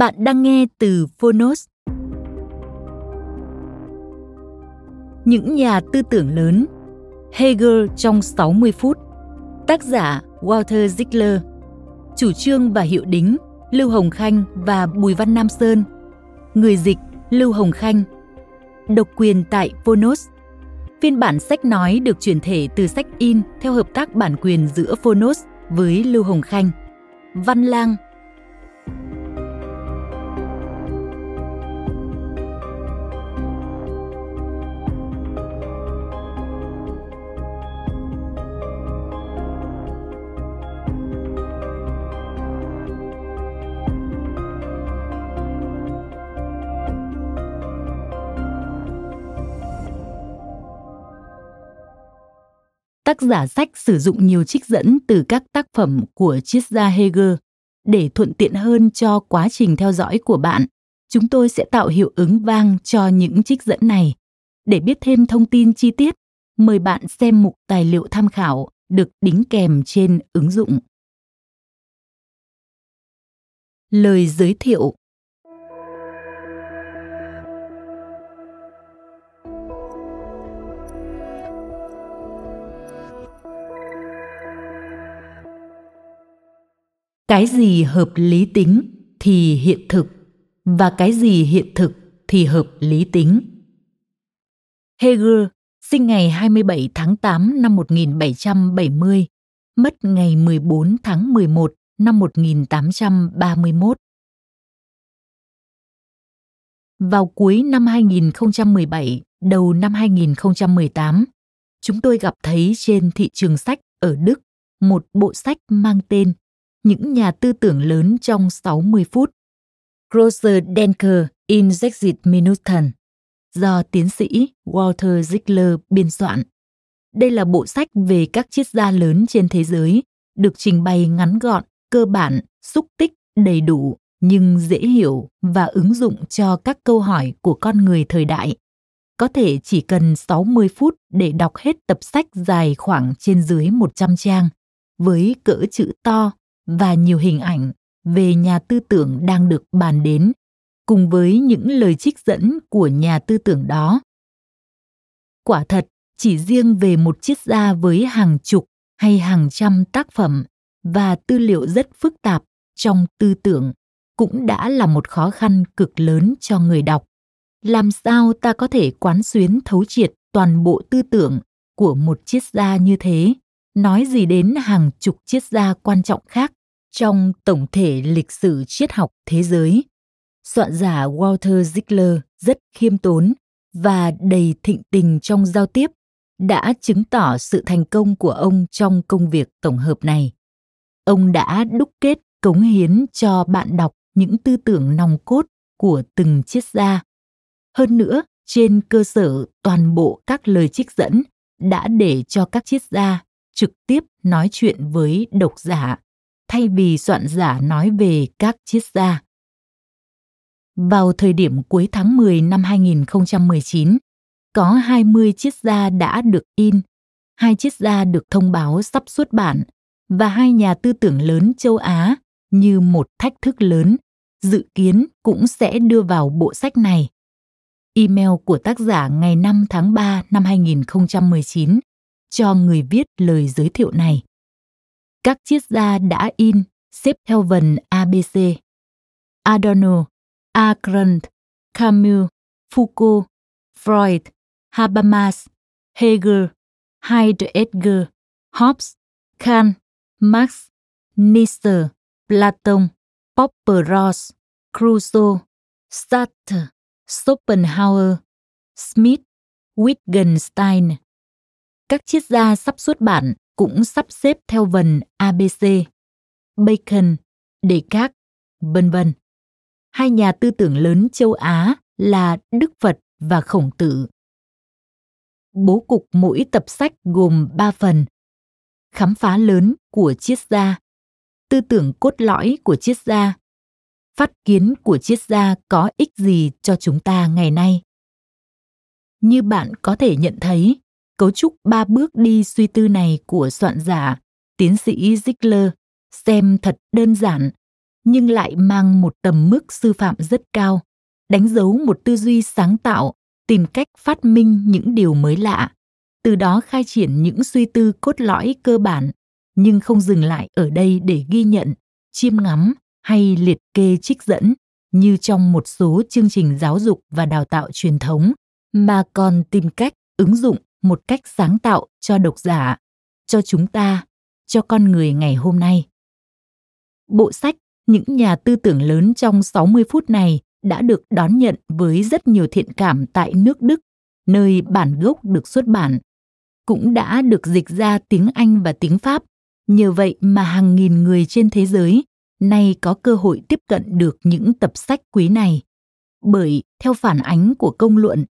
Bạn đang nghe từ Phonos. Những nhà tư tưởng lớn. Hegel trong 60 phút. Tác giả Walter Ziegler. Chủ trương và hiệu đính, Lưu Hồng Khanh và Bùi Văn Nam Sơn. Người dịch Lưu Hồng Khanh. Độc quyền tại Phonos. Phiên bản sách nói được chuyển thể từ sách in theo hợp tác bản quyền giữa Phonos với Lưu Hồng Khanh. Văn Lang tác giả sách sử dụng nhiều trích dẫn từ các tác phẩm của triết gia Hegel để thuận tiện hơn cho quá trình theo dõi của bạn. Chúng tôi sẽ tạo hiệu ứng vang cho những trích dẫn này. Để biết thêm thông tin chi tiết, mời bạn xem mục tài liệu tham khảo được đính kèm trên ứng dụng. Lời giới thiệu cái gì hợp lý tính thì hiện thực và cái gì hiện thực thì hợp lý tính. Hegel sinh ngày 27 tháng 8 năm 1770, mất ngày 14 tháng 11 năm 1831. Vào cuối năm 2017, đầu năm 2018, chúng tôi gặp thấy trên thị trường sách ở Đức một bộ sách mang tên những nhà tư tưởng lớn trong 60 phút. Großer Denker in 60 Minuten do tiến sĩ Walter Ziegler biên soạn. Đây là bộ sách về các triết gia lớn trên thế giới, được trình bày ngắn gọn, cơ bản, xúc tích, đầy đủ nhưng dễ hiểu và ứng dụng cho các câu hỏi của con người thời đại. Có thể chỉ cần 60 phút để đọc hết tập sách dài khoảng trên dưới 100 trang, với cỡ chữ to và nhiều hình ảnh về nhà tư tưởng đang được bàn đến, cùng với những lời trích dẫn của nhà tư tưởng đó. Quả thật, chỉ riêng về một triết gia với hàng chục hay hàng trăm tác phẩm và tư liệu rất phức tạp trong tư tưởng cũng đã là một khó khăn cực lớn cho người đọc. Làm sao ta có thể quán xuyến thấu triệt toàn bộ tư tưởng của một triết gia như thế? Nói gì đến hàng chục triết gia quan trọng khác? Trong tổng thể lịch sử triết học thế giới. Soạn giả Walter Ziegler rất khiêm tốn và đầy thịnh tình trong giao tiếp đã chứng tỏ sự thành công của ông trong công việc tổng hợp này. Ông đã đúc kết cống hiến cho bạn đọc những tư tưởng nòng cốt của từng triết gia. Hơn nữa, trên cơ sở toàn bộ các lời trích dẫn đã để cho các triết gia trực tiếp nói chuyện với độc giả thay vì soạn giả nói về các triết gia. Vào thời điểm cuối tháng 10 năm 2019, có 20 triết gia đã được in, hai triết gia được thông báo sắp xuất bản và hai nhà tư tưởng lớn châu Á như một thách thức lớn dự kiến cũng sẽ đưa vào bộ sách này. email của tác giả ngày 5 tháng 3 năm 2019 cho người viết lời giới thiệu này. Các triết gia đã in xếp theo vần ABC. Adorno, Arendt, Camus, Foucault, Freud, Habermas, Hegel, Heidegger, Hobbes, Kant, Marx, Nietzsche, Platon, Popper Ross, Crusoe, Sartre, Schopenhauer, Smith, Wittgenstein. Các triết gia sắp xuất bản cũng sắp xếp theo vần ABC, Bacon, Descartes, vân vân. Hai nhà tư tưởng lớn châu Á là Đức Phật và Khổng Tử. Bố cục mỗi tập sách gồm 3 phần. Khám phá lớn của triết gia, tư tưởng cốt lõi của triết gia, phát kiến của triết gia có ích gì cho chúng ta ngày nay. Như bạn có thể nhận thấy, cấu trúc ba bước đi suy tư này của soạn giả, tiến sĩ Ziegler, xem thật đơn giản, nhưng lại mang một tầm mức sư phạm rất cao, đánh dấu một tư duy sáng tạo, tìm cách phát minh những điều mới lạ, từ đó khai triển những suy tư cốt lõi cơ bản, nhưng không dừng lại ở đây để ghi nhận, chiêm ngắm hay liệt kê trích dẫn như trong một số chương trình giáo dục và đào tạo truyền thống mà còn tìm cách ứng dụng một cách sáng tạo cho độc giả, cho chúng ta, cho con người ngày hôm nay. Bộ sách Những nhà tư tưởng lớn trong 60 phút này đã được đón nhận với rất nhiều thiện cảm tại nước Đức, nơi bản gốc được xuất bản. Cũng đã được dịch ra tiếng Anh và tiếng Pháp. Nhờ vậy mà hàng nghìn người trên thế giới nay có cơ hội tiếp cận được những tập sách quý này. Bởi theo phản ánh của công luận,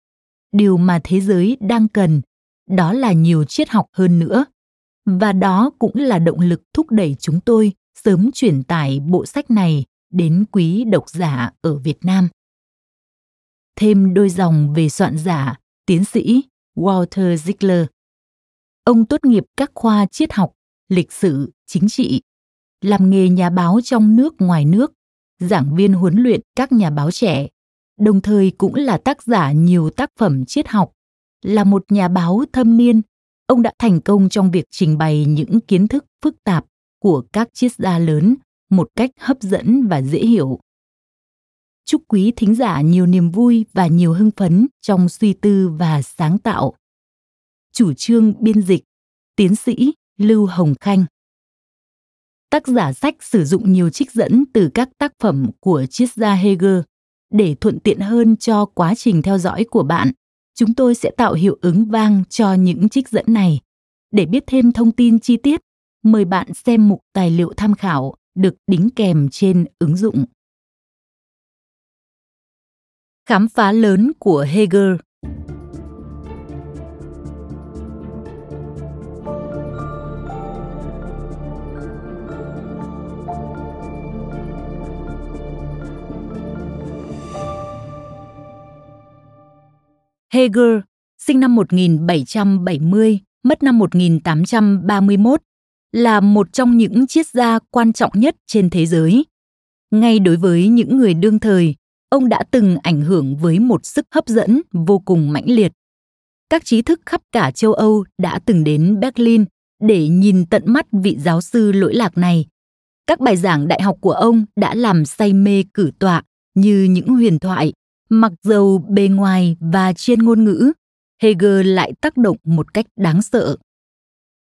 điều mà thế giới đang cần đó là nhiều triết học hơn nữa và đó cũng là động lực thúc đẩy chúng tôi sớm truyền tải bộ sách này đến quý độc giả ở Việt Nam. Thêm đôi dòng về soạn giả, tiến sĩ Walter Ziegler. Ông tốt nghiệp các khoa triết học, lịch sử, chính trị, làm nghề nhà báo trong nước ngoài nước, giảng viên huấn luyện các nhà báo trẻ, đồng thời cũng là tác giả nhiều tác phẩm triết học. Là một nhà báo thâm niên, ông đã thành công trong việc trình bày những kiến thức phức tạp của các triết gia lớn một cách hấp dẫn và dễ hiểu. Chúc quý thính giả nhiều niềm vui và nhiều hưng phấn trong suy tư và sáng tạo. Chủ trương biên dịch, tiến sĩ Lưu Hồng Khanh tác giả sách sử dụng nhiều trích dẫn từ các tác phẩm của triết gia Hegel để thuận tiện hơn cho quá trình theo dõi của bạn. Chúng tôi sẽ tạo hiệu ứng vang cho những trích dẫn này. Để biết thêm thông tin chi tiết, mời bạn xem mục tài liệu tham khảo được đính kèm trên ứng dụng. Khám phá lớn của Hegel Hegel, sinh năm 1770, mất năm 1831, là một trong những triết gia quan trọng nhất trên thế giới. Ngay đối với những người đương thời, ông đã từng ảnh hưởng với một sức hấp dẫn vô cùng mãnh liệt. Các trí thức khắp cả châu Âu đã từng đến Berlin để nhìn tận mắt vị giáo sư lỗi lạc này. Các bài giảng đại học của ông đã làm say mê cử tọa như những huyền thoại Mặc dầu bề ngoài và trên ngôn ngữ, Hegel lại tác động một cách đáng sợ.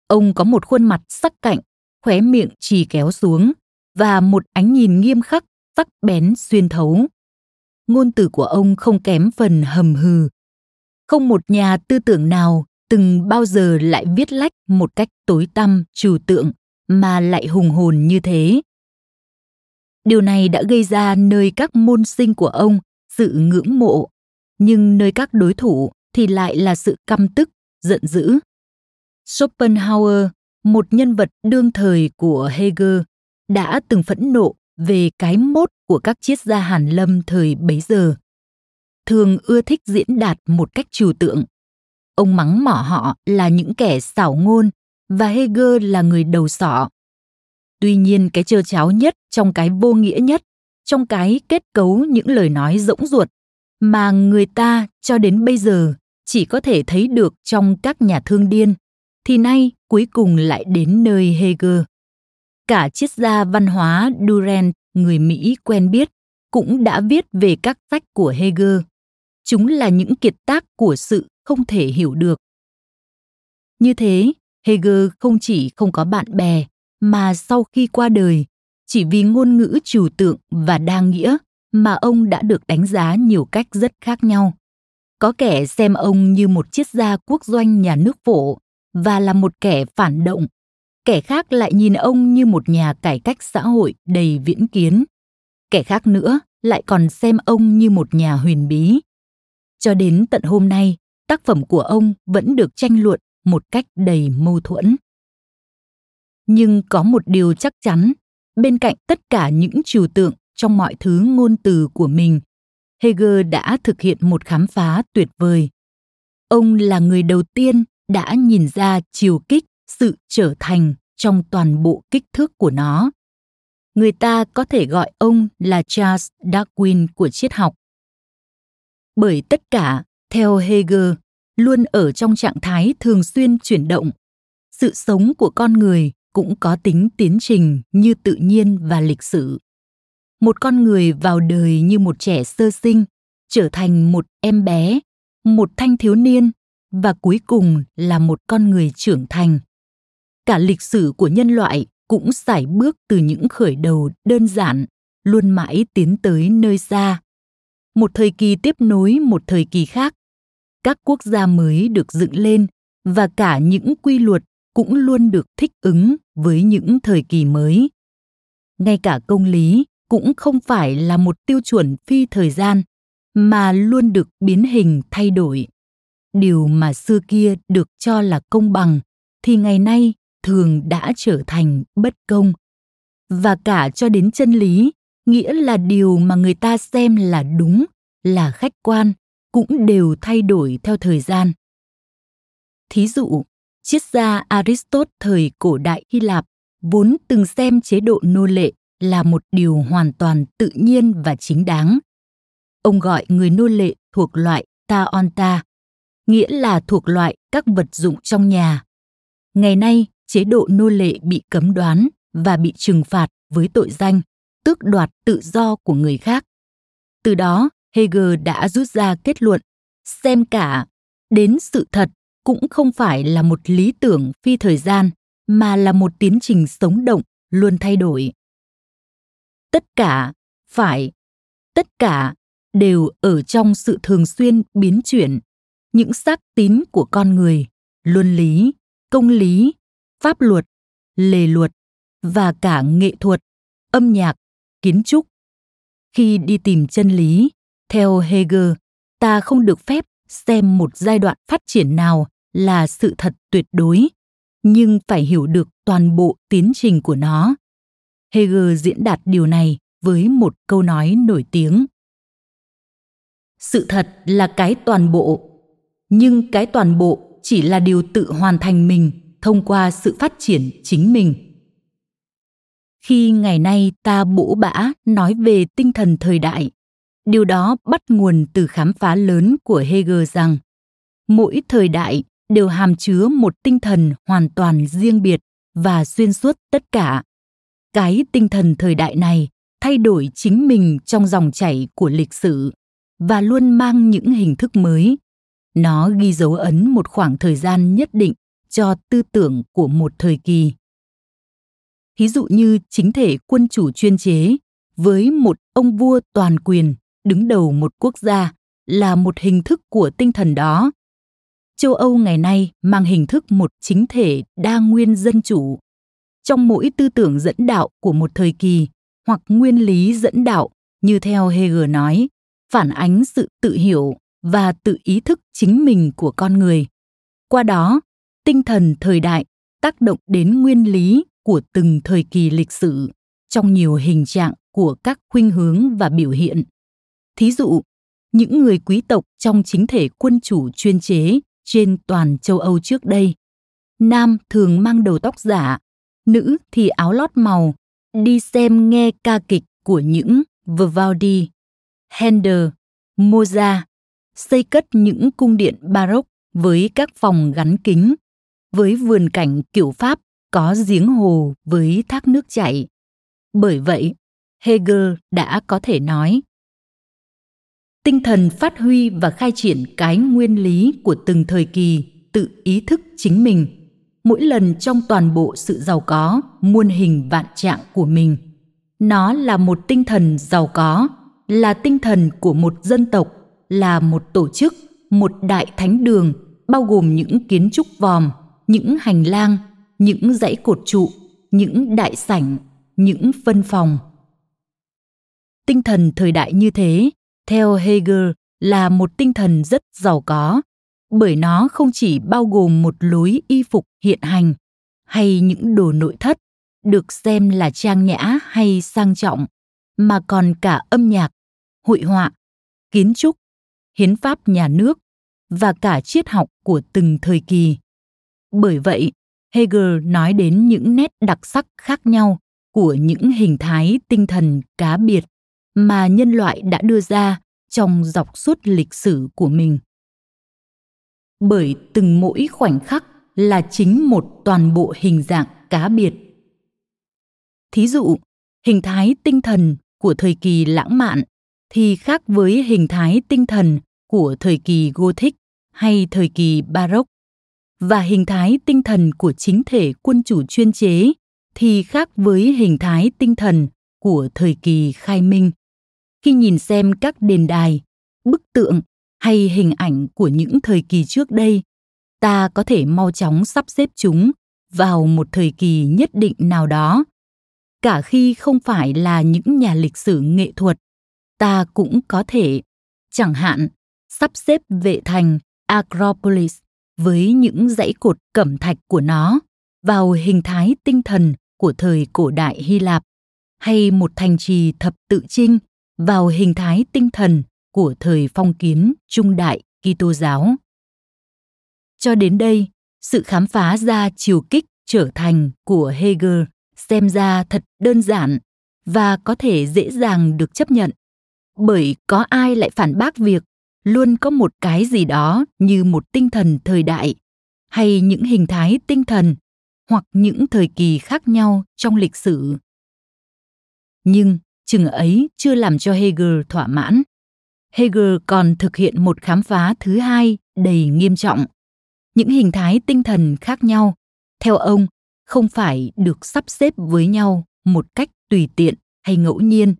Ông có một khuôn mặt sắc cạnh, khóe miệng chỉ kéo xuống và một ánh nhìn nghiêm khắc, sắc bén xuyên thấu. Ngôn từ của ông không kém phần hầm hừ. Không một nhà tư tưởng nào từng bao giờ lại viết lách một cách tối tăm, trừu tượng mà lại hùng hồn như thế. Điều này đã gây ra nơi các môn sinh của ông sự ngưỡng mộ. Nhưng nơi các đối thủ thì lại là sự căm tức, giận dữ. Schopenhauer, một nhân vật đương thời của hegel, đã từng phẫn nộ về cái mốt của các triết gia hàn lâm thời bấy giờ. Thường ưa thích diễn đạt một cách trừu tượng. Ông mắng mỏ họ là những kẻ xảo ngôn và hegel là người đầu sỏ. Tuy nhiên cái trơ cháo nhất trong cái vô nghĩa nhất trong cái kết cấu những lời nói rỗng ruột mà người ta cho đến bây giờ chỉ có thể thấy được trong các nhà thương điên thì nay cuối cùng lại đến nơi Hegel. Cả triết gia văn hóa Durant, người Mỹ quen biết, cũng đã viết về các sách của Hegel. Chúng là những kiệt tác của sự không thể hiểu được. Như thế, Hegel không chỉ không có bạn bè, mà sau khi qua đời, chỉ vì ngôn ngữ trừu tượng và đa nghĩa mà ông đã được đánh giá nhiều cách rất khác nhau. Có kẻ xem ông như một triết gia quốc doanh nhà nước phổ và là một kẻ phản động. Kẻ khác lại nhìn ông như một nhà cải cách xã hội đầy viễn kiến. Kẻ khác nữa lại còn xem ông như một nhà huyền bí. Cho đến tận hôm nay, tác phẩm của ông vẫn được tranh luận một cách đầy mâu thuẫn. Nhưng có một điều chắc chắn, bên cạnh tất cả những trừu tượng trong mọi thứ ngôn từ của mình, Hegel đã thực hiện một khám phá tuyệt vời. Ông là người đầu tiên đã nhìn ra chiều kích sự trở thành trong toàn bộ kích thước của nó. Người ta có thể gọi ông là Charles Darwin của triết học. Bởi tất cả, theo Hegel, luôn ở trong trạng thái thường xuyên chuyển động. Sự sống của con người cũng có tính tiến trình như tự nhiên và lịch sử. Một con người vào đời như một trẻ sơ sinh, trở thành một em bé, một thanh thiếu niên và cuối cùng là một con người trưởng thành. Cả lịch sử của nhân loại cũng sải bước từ những khởi đầu đơn giản, luôn mãi tiến tới nơi xa. Một thời kỳ tiếp nối một thời kỳ khác. Các quốc gia mới được dựng lên và cả những quy luật cũng luôn được thích ứng với những thời kỳ mới. Ngay cả công lý cũng không phải là một tiêu chuẩn phi thời gian, mà luôn được biến hình thay đổi. Điều mà xưa kia được cho là công bằng thì ngày nay thường đã trở thành bất công. Và cả cho đến chân lý, nghĩa là điều mà người ta xem là đúng, là khách quan, cũng đều thay đổi theo thời gian. Thí dụ triết gia aristotle thời cổ đại hy lạp vốn từng xem chế độ nô lệ là một điều hoàn toàn tự nhiên và chính đáng ông gọi người nô lệ thuộc loại taonta nghĩa là thuộc loại các vật dụng trong nhà. Ngày nay, chế độ nô lệ bị cấm đoán và bị trừng phạt với tội danh tước đoạt tự do của người khác. Từ đó, Hegel đã rút ra kết luận xem cả đến sự thật cũng không phải là một lý tưởng phi thời gian, mà là một tiến trình sống động, luôn thay đổi. Tất cả, phải, tất cả đều ở trong sự thường xuyên biến chuyển. Những xác tín của con người, luân lý, công lý, pháp luật, lề luật và cả nghệ thuật, âm nhạc, kiến trúc. Khi đi tìm chân lý, theo hegel, ta không được phép xem một giai đoạn phát triển nào là sự thật tuyệt đối, nhưng phải hiểu được toàn bộ tiến trình của nó. Hegel diễn đạt điều này với một câu nói nổi tiếng. Sự thật là cái toàn bộ, nhưng cái toàn bộ chỉ là điều tự hoàn thành mình thông qua sự phát triển chính mình. Khi ngày nay ta bỗ bã nói về tinh thần thời đại, điều đó bắt nguồn từ khám phá lớn của hegel rằng mỗi thời đại đều hàm chứa một tinh thần hoàn toàn riêng biệt và xuyên suốt tất cả. Cái tinh thần thời đại này thay đổi chính mình trong dòng chảy của lịch sử và luôn mang những hình thức mới. Nó ghi dấu ấn một khoảng thời gian nhất định cho tư tưởng của một thời kỳ. Thí dụ như chính thể quân chủ chuyên chế với một ông vua toàn quyền đứng đầu một quốc gia là một hình thức của tinh thần đó châu âu ngày nay mang hình thức một chính thể đa nguyên dân chủ. Trong mỗi tư tưởng dẫn đạo của một thời kỳ hoặc nguyên lý dẫn đạo, như theo hegel nói, phản ánh sự tự hiểu và tự ý thức chính mình của con người. Qua đó, tinh thần thời đại tác động đến nguyên lý của từng thời kỳ lịch sử trong nhiều hình trạng của các khuynh hướng và biểu hiện. Thí dụ, những người quý tộc trong chính thể quân chủ chuyên chế trên toàn châu âu trước đây nam thường mang đầu tóc giả nữ thì áo lót màu đi xem nghe ca kịch của những Vivaldi, Handel, Mozart xây cất những cung điện baroque với các phòng gắn kính, với vườn cảnh kiểu Pháp có giếng hồ với thác nước chảy. Bởi vậy, Hegel đã có thể nói tinh thần phát huy và khai triển cái nguyên lý của từng thời kỳ, tự ý thức chính mình. Mỗi lần trong toàn bộ sự giàu có, muôn hình vạn trạng của mình, nó là một tinh thần giàu có, là tinh thần của một dân tộc, là một tổ chức, một đại thánh đường, bao gồm những kiến trúc vòm, những hành lang, những dãy cột trụ, những đại sảnh, những phân phòng. Tinh thần thời đại như thế theo hegel là một tinh thần rất giàu có, bởi nó không chỉ bao gồm một lối y phục hiện hành hay những đồ nội thất được xem là trang nhã hay sang trọng, mà còn cả âm nhạc, hội họa, kiến trúc, hiến pháp nhà nước và cả triết học của từng thời kỳ. Bởi vậy, hegel nói đến những nét đặc sắc khác nhau của những hình thái tinh thần cá biệt mà nhân loại đã đưa ra trong dọc suốt lịch sử của mình. Bởi từng mỗi khoảnh khắc là chính một toàn bộ hình dạng cá biệt. Thí dụ, hình thái tinh thần của thời kỳ lãng mạn thì khác với hình thái tinh thần của thời kỳ gothic hay thời kỳ baroque. Và hình thái tinh thần của chính thể quân chủ chuyên chế thì khác với hình thái tinh thần của thời kỳ khai minh khi nhìn xem các đền đài, bức tượng hay hình ảnh của những thời kỳ trước đây, ta có thể mau chóng sắp xếp chúng vào một thời kỳ nhất định nào đó cả khi không phải là những nhà lịch sử nghệ thuật, ta cũng có thể, chẳng hạn, sắp xếp vệ thành acropolis với những dãy cột cẩm thạch của nó vào hình thái tinh thần của thời cổ đại hy lạp hay một thành trì thập tự chinh vào hình thái tinh thần của thời phong kiến trung đại Kitô giáo. Cho đến đây, sự khám phá ra chiều kích trở thành của Hegel xem ra thật đơn giản và có thể dễ dàng được chấp nhận bởi có ai lại phản bác việc luôn có một cái gì đó như một tinh thần thời đại hay những hình thái tinh thần hoặc những thời kỳ khác nhau trong lịch sử nhưng chừng ấy chưa làm cho hegel thỏa mãn. Hegel còn thực hiện một khám phá thứ hai đầy nghiêm trọng. Những hình thái tinh thần khác nhau, theo ông, không phải được sắp xếp với nhau một cách tùy tiện hay ngẫu nhiên,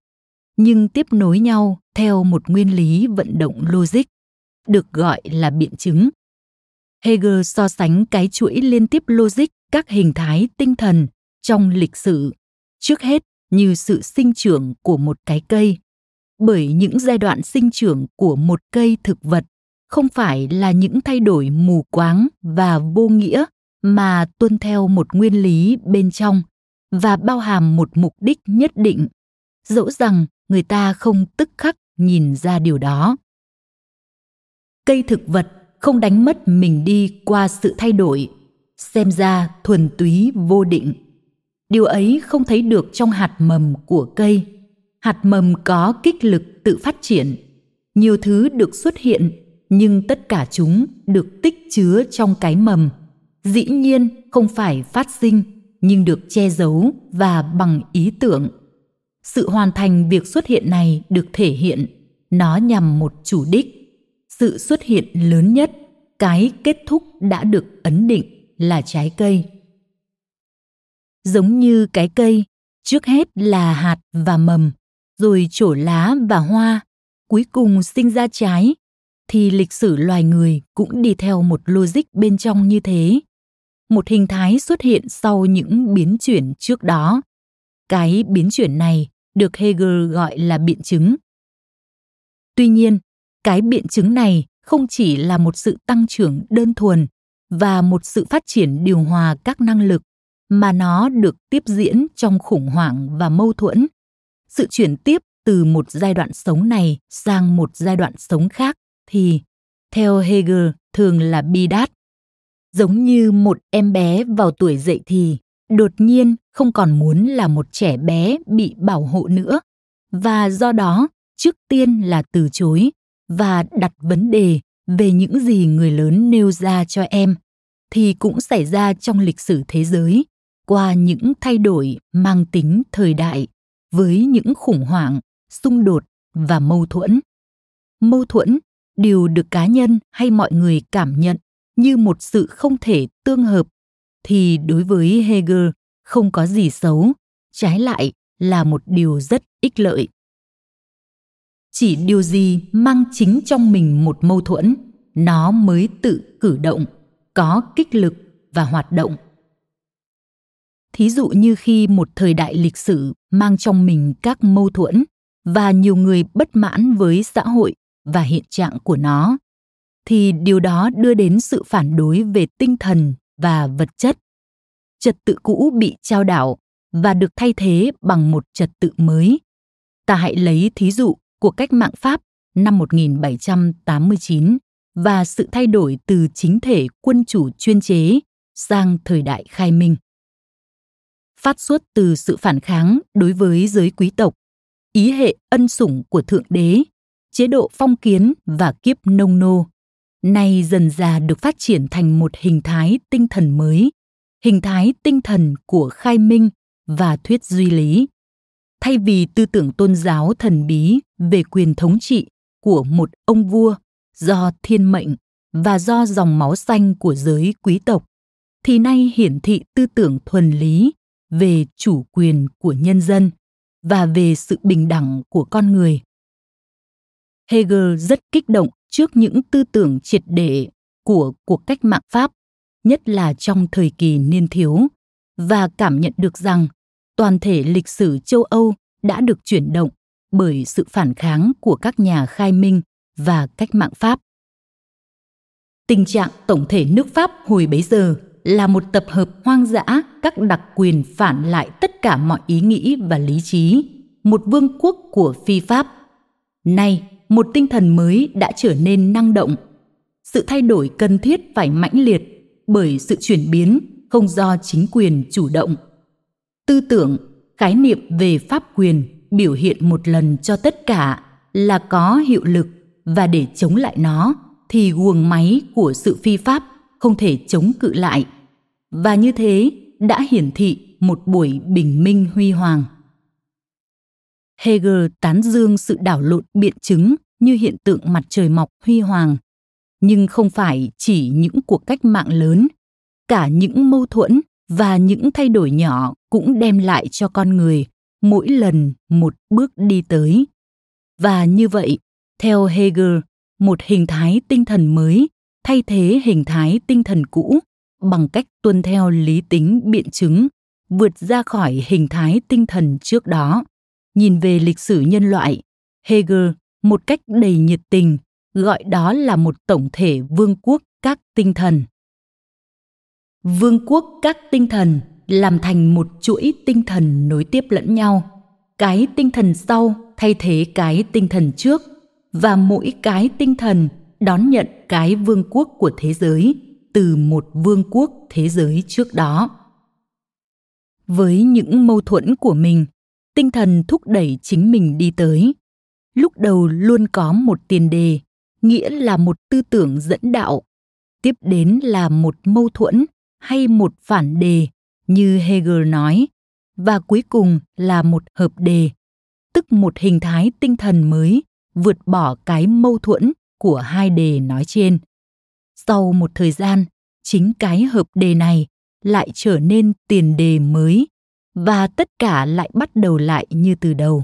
nhưng tiếp nối nhau theo một nguyên lý vận động logic, được gọi là biện chứng. Hegel so sánh cái chuỗi liên tiếp logic các hình thái tinh thần trong lịch sử. Trước hết như sự sinh trưởng của một cái cây. Bởi những giai đoạn sinh trưởng của một cây thực vật không phải là những thay đổi mù quáng và vô nghĩa mà tuân theo một nguyên lý bên trong và bao hàm một mục đích nhất định. Dẫu rằng người ta không tức khắc nhìn ra điều đó. Cây thực vật không đánh mất mình đi qua sự thay đổi, xem ra thuần túy vô định điều ấy không thấy được trong hạt mầm của cây. Hạt mầm có kích lực tự phát triển. Nhiều thứ được xuất hiện, nhưng tất cả chúng được tích chứa trong cái mầm. Dĩ nhiên, không phải phát sinh, nhưng được che giấu và bằng ý tưởng. Sự hoàn thành việc xuất hiện này được thể hiện. Nó nhằm một chủ đích. Sự xuất hiện lớn nhất, cái kết thúc đã được ấn định là trái cây giống như cái cây, trước hết là hạt và mầm, rồi trổ lá và hoa, cuối cùng sinh ra trái. Thì lịch sử loài người cũng đi theo một logic bên trong như thế. Một hình thái xuất hiện sau những biến chuyển trước đó. Cái biến chuyển này được hegel gọi là biện chứng. Tuy nhiên, cái biện chứng này không chỉ là một sự tăng trưởng đơn thuần và một sự phát triển điều hòa các năng lực mà nó được tiếp diễn trong khủng hoảng và mâu thuẫn. Sự chuyển tiếp từ một giai đoạn sống này sang một giai đoạn sống khác thì, theo hegel, thường là bi đát. Giống như một em bé vào tuổi dậy thì, đột nhiên không còn muốn là một trẻ bé bị bảo hộ nữa. Và do đó, trước tiên là từ chối và đặt vấn đề về những gì người lớn nêu ra cho em, thì cũng xảy ra trong lịch sử thế giới qua những thay đổi mang tính thời đại với những khủng hoảng, xung đột và mâu thuẫn. Mâu thuẫn đều được cá nhân hay mọi người cảm nhận như một sự không thể tương hợp, thì đối với hegel không có gì xấu, trái lại là một điều rất ích lợi. Chỉ điều gì mang chính trong mình một mâu thuẫn, nó mới tự cử động, có kích lực và hoạt động thí dụ như khi một thời đại lịch sử mang trong mình các mâu thuẫn và nhiều người bất mãn với xã hội và hiện trạng của nó, thì điều đó đưa đến sự phản đối về tinh thần và vật chất trật tự cũ bị trao đảo và được thay thế bằng một trật tự mới. Ta hãy lấy thí dụ của cách mạng Pháp năm 1789 và sự thay đổi từ chính thể quân chủ chuyên chế sang thời đại khai minh. Phát xuất từ sự phản kháng đối với giới quý tộc, ý hệ ân sủng của thượng đế, chế độ phong kiến và kiếp nông nô, nay dần dà được phát triển thành một hình thái tinh thần mới, hình thái tinh thần của khai minh và thuyết duy lý. Thay vì tư tưởng tôn giáo thần bí về quyền thống trị của một ông vua do thiên mệnh và do dòng máu xanh của giới quý tộc thì nay hiển thị tư tưởng thuần lý về chủ quyền của nhân dân và về sự bình đẳng của con người. Hegel rất kích động trước những tư tưởng triệt để của cuộc cách mạng pháp, nhất là trong thời kỳ niên thiếu, và cảm nhận được rằng toàn thể lịch sử châu âu đã được chuyển động bởi sự phản kháng của các nhà khai minh và cách mạng pháp. Tình trạng tổng thể nước pháp hồi bấy giờ là một tập hợp hoang dã, các đặc quyền phản lại tất cả mọi ý nghĩ và lý trí. Một vương quốc của phi pháp. Nay, một tinh thần mới đã trở nên năng động. Sự thay đổi cần thiết phải mãnh liệt bởi sự chuyển biến không do chính quyền chủ động. Tư tưởng, khái niệm về pháp quyền biểu hiện một lần cho tất cả là có hiệu lực và để chống lại nó thì guồng máy của sự phi pháp không thể chống cự lại và như thế đã hiển thị một buổi bình minh huy hoàng. Hegel tán dương sự đảo lộn biện chứng như hiện tượng mặt trời mọc huy hoàng. Nhưng không phải chỉ những cuộc cách mạng lớn, cả những mâu thuẫn và những thay đổi nhỏ cũng đem lại cho con người mỗi lần một bước đi tới. Và như vậy, theo hegel, một hình thái tinh thần mới thay thế hình thái tinh thần cũ bằng cách tuân theo lý tính biện chứng, vượt ra khỏi hình thái tinh thần trước đó. Nhìn về lịch sử nhân loại hegel một cách đầy nhiệt tình, gọi đó là một tổng thể vương quốc các tinh thần. Vương quốc các tinh thần làm thành một chuỗi tinh thần nối tiếp lẫn nhau. Cái tinh thần sau thay thế cái tinh thần trước, và mỗi cái tinh thần đón nhận cái vương quốc của thế giới từ một vương quốc thế giới trước đó. Với những mâu thuẫn của mình, tinh thần thúc đẩy chính mình đi tới, lúc đầu luôn có một tiền đề, nghĩa là một tư tưởng dẫn đạo, tiếp đến là một mâu thuẫn hay một phản đề, như hegel nói, và cuối cùng là một hợp đề, tức một hình thái tinh thần mới vượt bỏ cái mâu thuẫn của hai đề nói trên sau một thời gian, chính cái hợp đề này lại trở nên tiền đề mới, và tất cả lại bắt đầu lại như từ đầu.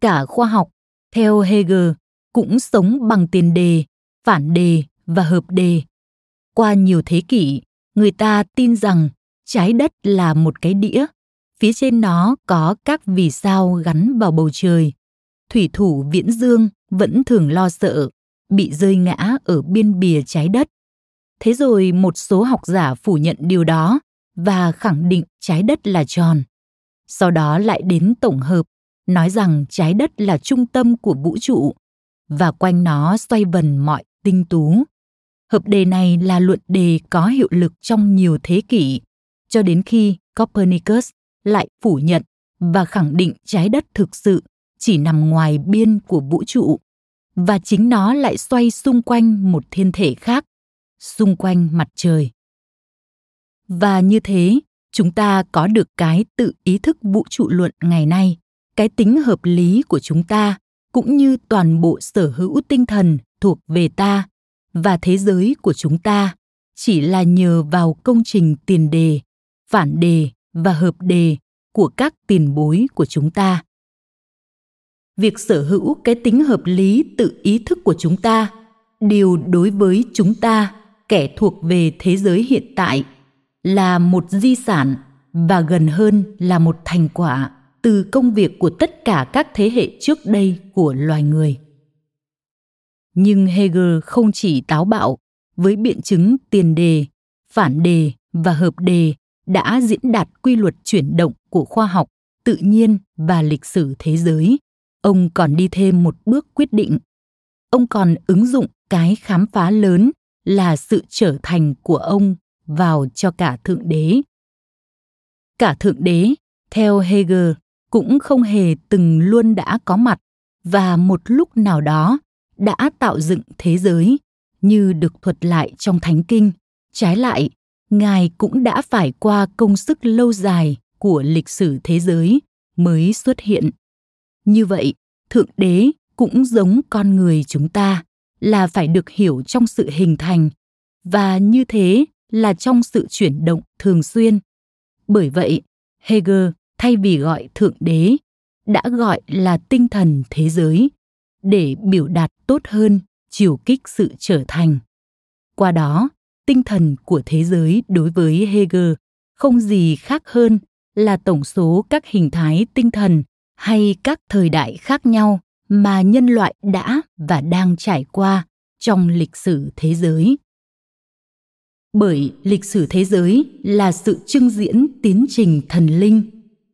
Cả khoa học, theo hegel, cũng sống bằng tiền đề, phản đề và hợp đề. Qua nhiều thế kỷ, người ta tin rằng trái đất là một cái đĩa, phía trên nó có các vì sao gắn vào bầu trời. Thủy thủ viễn dương vẫn thường lo sợ bị rơi ngã ở biên bìa trái đất. Thế rồi một số học giả phủ nhận điều đó và khẳng định trái đất là tròn. Sau đó lại đến tổng hợp, nói rằng trái đất là trung tâm của vũ trụ và quanh nó xoay vần mọi tinh tú. Hợp đề này là luận đề có hiệu lực trong nhiều thế kỷ, cho đến khi copernicus lại phủ nhận và khẳng định trái đất thực sự chỉ nằm ngoài biên của vũ trụ và chính nó lại xoay xung quanh một thiên thể khác, xung quanh mặt trời. Và như thế, chúng ta có được cái tự ý thức vũ trụ luận ngày nay, cái tính hợp lý của chúng ta, cũng như toàn bộ sở hữu tinh thần thuộc về ta và thế giới của chúng ta, chỉ là nhờ vào công trình tiền đề, phản đề và hợp đề của các tiền bối của chúng ta việc sở hữu cái tính hợp lý tự ý thức của chúng ta, điều đối với chúng ta kẻ thuộc về thế giới hiện tại là một di sản và gần hơn là một thành quả từ công việc của tất cả các thế hệ trước đây của loài người. Nhưng hegel không chỉ táo bạo với biện chứng tiền đề, phản đề và hợp đề đã diễn đạt quy luật chuyển động của khoa học, tự nhiên và lịch sử thế giới ông còn đi thêm một bước quyết định. Ông còn ứng dụng cái khám phá lớn là sự trở thành của ông vào cho cả thượng đế. Cả thượng đế, theo hegel cũng không hề từng luôn đã có mặt và một lúc nào đó đã tạo dựng thế giới như được thuật lại trong thánh kinh. Trái lại, ngài cũng đã phải qua công sức lâu dài của lịch sử thế giới mới xuất hiện như vậy, thượng đế cũng giống con người chúng ta, là phải được hiểu trong sự hình thành, và như thế là trong sự chuyển động thường xuyên. Bởi vậy, hegel, thay vì gọi thượng đế, đã gọi là tinh thần thế giới, để biểu đạt tốt hơn, chiều kích sự trở thành. Qua đó, tinh thần của thế giới đối với hegel không gì khác hơn là tổng số các hình thái tinh thần hay các thời đại khác nhau mà nhân loại đã và đang trải qua trong lịch sử thế giới. Bởi lịch sử thế giới là sự trưng diễn tiến trình thần linh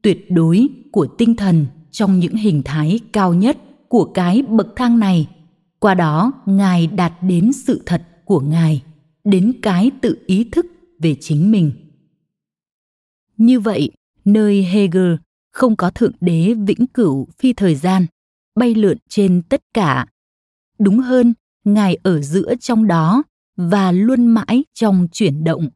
tuyệt đối của tinh thần trong những hình thái cao nhất của cái bậc thang này. Qua đó, ngài đạt đến sự thật của ngài, đến cái tự ý thức về chính mình. Như vậy, nơi hegel không có thượng đế vĩnh cửu phi thời gian, bay lượn trên tất cả. Đúng hơn, ngài ở giữa trong đó và luôn mãi trong chuyển động.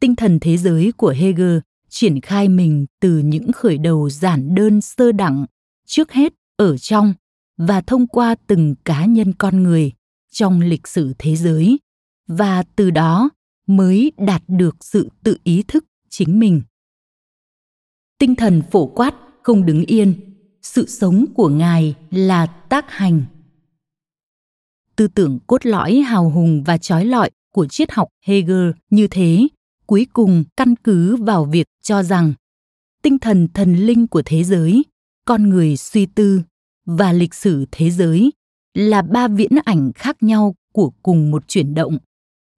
Tinh thần thế giới của hegel triển khai mình từ những khởi đầu giản đơn sơ đẳng, trước hết ở trong và thông qua từng cá nhân con người trong lịch sử thế giới, và từ đó mới đạt được sự tự ý thức chính mình tinh thần phổ quát, không đứng yên. Sự sống của ngài là tác hành. Tư tưởng cốt lõi, hào hùng và trói lọi của triết học hegel như thế, cuối cùng căn cứ vào việc cho rằng tinh thần thần linh của thế giới, con người suy tư và lịch sử thế giới là ba viễn ảnh khác nhau của cùng một chuyển động.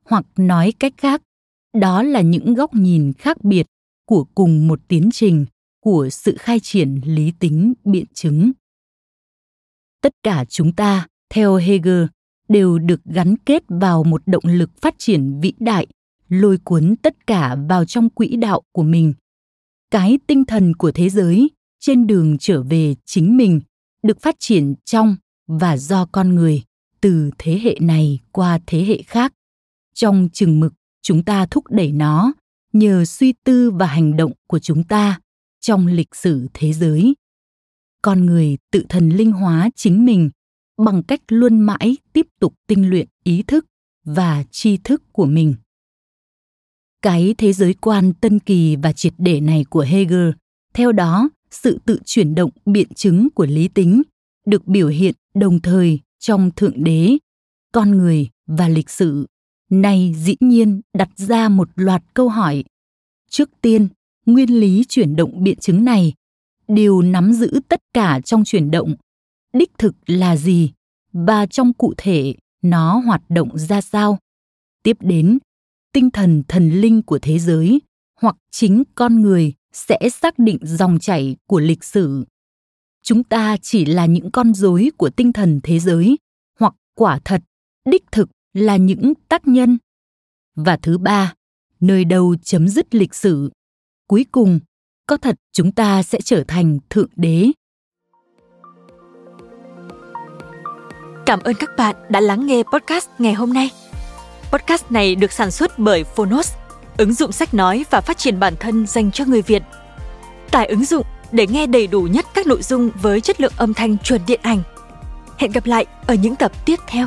Hoặc nói cách khác, đó là những góc nhìn khác biệt của cùng một tiến trình, của sự khai triển lý tính biện chứng. Tất cả chúng ta, theo hegel, đều được gắn kết vào một động lực phát triển vĩ đại, lôi cuốn tất cả vào trong quỹ đạo của mình. Cái tinh thần của thế giới, trên đường trở về chính mình, được phát triển trong và do con người, từ thế hệ này qua thế hệ khác. Trong chừng mực, chúng ta thúc đẩy nó nhờ suy tư và hành động của chúng ta trong lịch sử thế giới. Con người tự thần linh hóa chính mình bằng cách luôn mãi tiếp tục tinh luyện ý thức và tri thức của mình. Cái thế giới quan tân kỳ và triệt để này của hegel, theo đó, sự tự chuyển động biện chứng của lý tính được biểu hiện đồng thời trong thượng đế, con người và lịch sử này dĩ nhiên, đặt ra một loạt câu hỏi. Trước tiên, nguyên lý chuyển động biện chứng này. Đều nắm giữ tất cả trong chuyển động. Đích thực là gì? Và trong cụ thể, nó hoạt động ra sao? Tiếp đến, tinh thần thần linh của thế giới, hoặc chính con người, sẽ xác định dòng chảy của lịch sử. Chúng ta chỉ là những con rối của tinh thần thế giới, hoặc quả thật, đích thực là những tác nhân và thứ ba nơi đâu chấm dứt lịch sử cuối cùng có thật chúng ta sẽ trở thành thượng đế Cảm ơn các bạn đã lắng nghe podcast ngày hôm nay. Podcast này được sản xuất bởi Phonos, ứng dụng sách nói và phát triển bản thân dành cho người Việt. Tải ứng dụng để nghe đầy đủ nhất các nội dung với chất lượng âm thanh chuẩn điện ảnh. Hẹn gặp lại ở những tập tiếp theo.